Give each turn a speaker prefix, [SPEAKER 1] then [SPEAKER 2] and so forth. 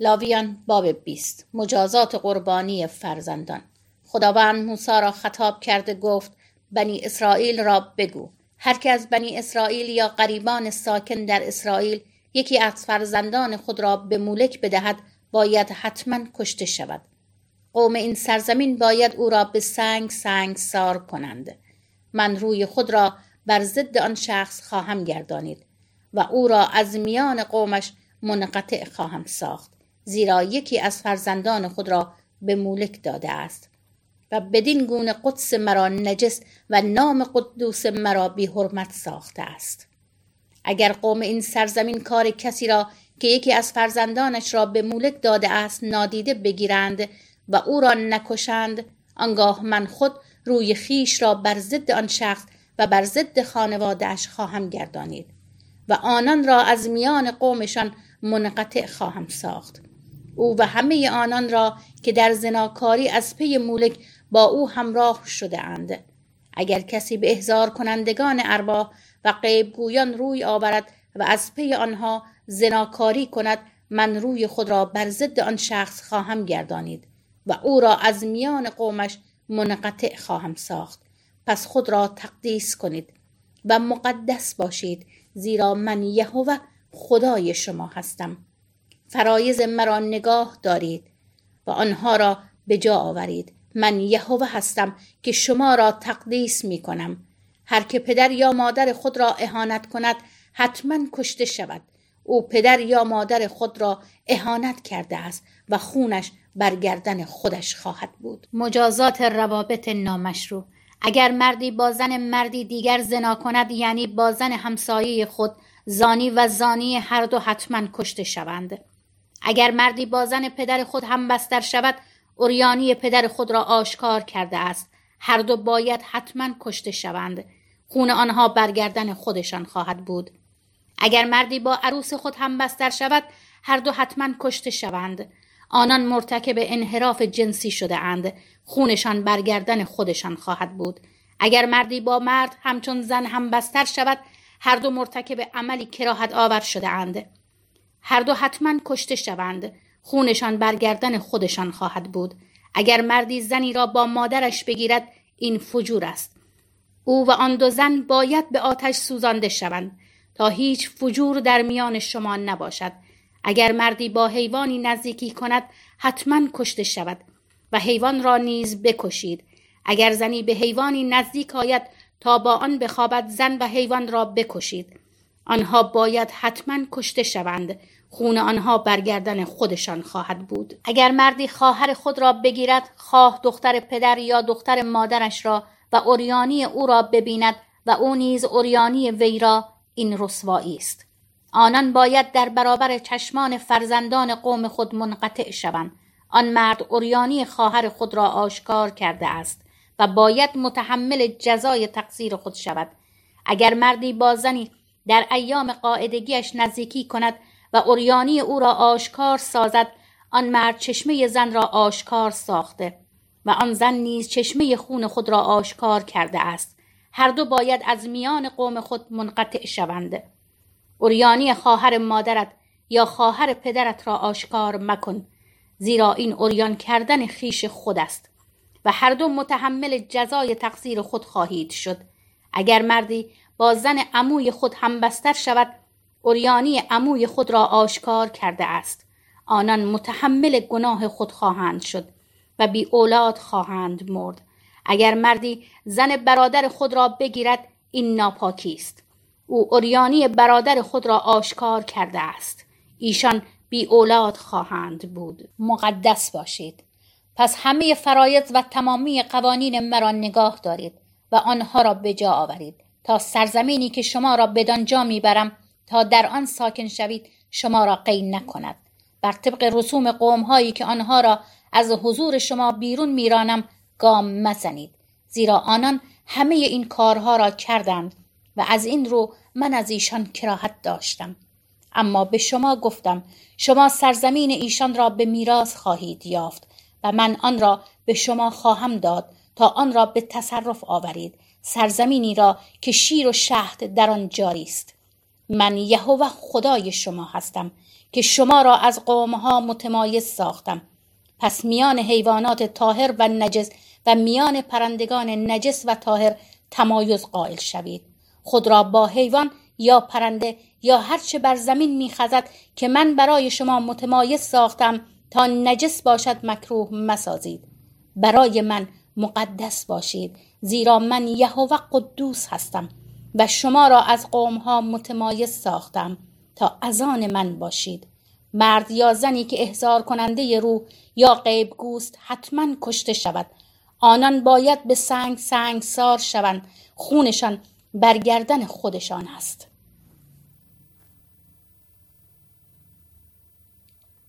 [SPEAKER 1] لاویان باب بیست. مجازات قربانی فرزندان. خداوند موسی را خطاب کرده گفت بنی اسرائیل را بگو. هر که از بنی اسرائیل یا قریبان ساکن در اسرائیل یکی از فرزندان خود را به مولک بدهد باید حتما کشته شود. قوم این سرزمین باید او را به سنگ سنگ سار کنند. من روی خود را بر ضد آن شخص خواهم گردانید و او را از میان قومش منقطع خواهم ساخت. زیرا یکی از فرزندان خود را به مولک داده است و بدین گونه قدس مرا نجس و نام قدوس مرا بی حرمت ساخته است. اگر قوم این سرزمین کار کسی را که یکی از فرزندانش را به مولک داده است نادیده بگیرند و او را نکشند آنگاه من خود روی خیش را بر ضد آن شخص و بر ضد خانوادهش خواهم گردانید و آنان را از میان قومشان منقطع خواهم ساخت. او و همه آنان را که در زناکاری از پی مولک با او همراه شده اند اگر کسی به احضار کنندگان ارواح و غیبگویان روی آورد و از پی آنها زناکاری کند من روی خود را بر ضد آن شخص خواهم گردانید و او را از میان قومش منقطع خواهم ساخت. پس خود را تقدیس کنید و مقدس باشید زیرا من یهوه خدای شما هستم. فرایز مرا نگاه دارید و آنها را به جا آورید. من یهوه هستم که شما را تقدیس می کنم. هر که پدر یا مادر خود را اهانت کند حتما کشته شود. او پدر یا مادر خود را اهانت کرده است و خونش بر گردن خودش خواهد بود. مجازات روابط نامشروع. اگر مردی با زن مردی دیگر زنا کند یعنی با زن همسایه خود زانی و زانی هر دو حتما کشته شوند. اگر مردی با زن پدر خود هم بستر شود اوریانی پدر خود را آشکار کرده است. هر دو باید حتما کشته شوند. خون آنها برگردن خودشان خواهد بود. اگر مردی با عروس خود هم بستر شود هر دو حتما کشته شوند. آنان مرتکب انحراف جنسی شده اند. خونشان برگردن خودشان خواهد بود. اگر مردی با مرد همچون زن هم بستر شود هر دو مرتکب عملی کراهت آور شده اند. هر دو حتما کشته شوند. خونشان برگردن خودشان خواهد بود. اگر مردی زنی را با مادرش بگیرد این فجور است. او و آن دو زن باید به آتش سوزانده شوند. تا هیچ فجور در میان شما نباشد. اگر مردی با حیوانی نزدیکی کند حتما کشته شود و حیوان را نیز بکشید. اگر زنی به حیوانی نزدیک آید تا با آن بخوابد زن و حیوان را بکشید. آنها باید حتما کشته شوند. خون آنها برگردن خودشان خواهد بود. اگر مردی خواهر خود را بگیرد خواه دختر پدر یا دختر مادرش را و اوریانی او را ببیند و او نیز اوریانی وی را این رسوایی است. آنان باید در برابر چشمان فرزندان قوم خود منقطع شوند. آن مرد اوریانی خواهر خود را آشکار کرده است و باید متحمل جزای تقصیر خود شود. اگر مردی با زنی در ایام قاعدگیش نزدیکی کند و اوریانی او را آشکار سازد آن مرد چشمه زن را آشکار ساخته و آن زن نیز چشمه خون خود را آشکار کرده است. هر دو باید از میان قوم خود منقطع شوند. اوریانی خواهر مادرت یا خواهر پدرت را آشکار مکن زیرا این اوریان کردن خیش خود است و هر دو متحمل جزای تقصیر خود خواهید شد. اگر مردی با زن عموی خود همبستر شود اوریانی عموی خود را آشکار کرده است. آنان متحمل گناه خود خواهند شد و بی اولاد خواهند مرد. اگر مردی زن برادر خود را بگیرد این ناپاکی است. او اوریانی برادر خود را آشکار کرده است. ایشان بی اولاد خواهند بود. مقدس باشید. پس همه فرایض و تمامی قوانین مرا نگاه دارید و آنها را به جا آورید. تا سرزمینی که شما را بدانجا می‌برم تا در آن ساکن شوید شما را قی نکند. بر طبق رسوم قوم هایی که آنها را از حضور شما بیرون میرانم گام مزنید. زیرا آنان همه این کارها را کردند و از این رو من از ایشان کراهت داشتم. اما به شما گفتم شما سرزمین ایشان را به میراث خواهید یافت و من آن را به شما خواهم داد تا آن را به تصرف آورید. سرزمینی را که شیر و شهد در آن جاری است من یهوه خدای شما هستم که شما را از قومها متمایز ساختم. پس میان حیوانات طاهر و نجس و میان پرندگان نجس و طاهر تمایز قائل شوید. خود را با حیوان یا پرنده یا هرچه بر زمین میخزد که من برای شما متمایز ساختم تا نجس باشد مکروه مسازید. برای من مقدس باشید زیرا من یهوه قدوس هستم. و شما را از قومها متمایز ساختم تا از آن من باشید. مرد یا زنی که احضار کننده روح یا غیب گوست حتما کشته شود. آنان باید به سنگ سنگ سار شوند. خونشان برگردن خودشان است.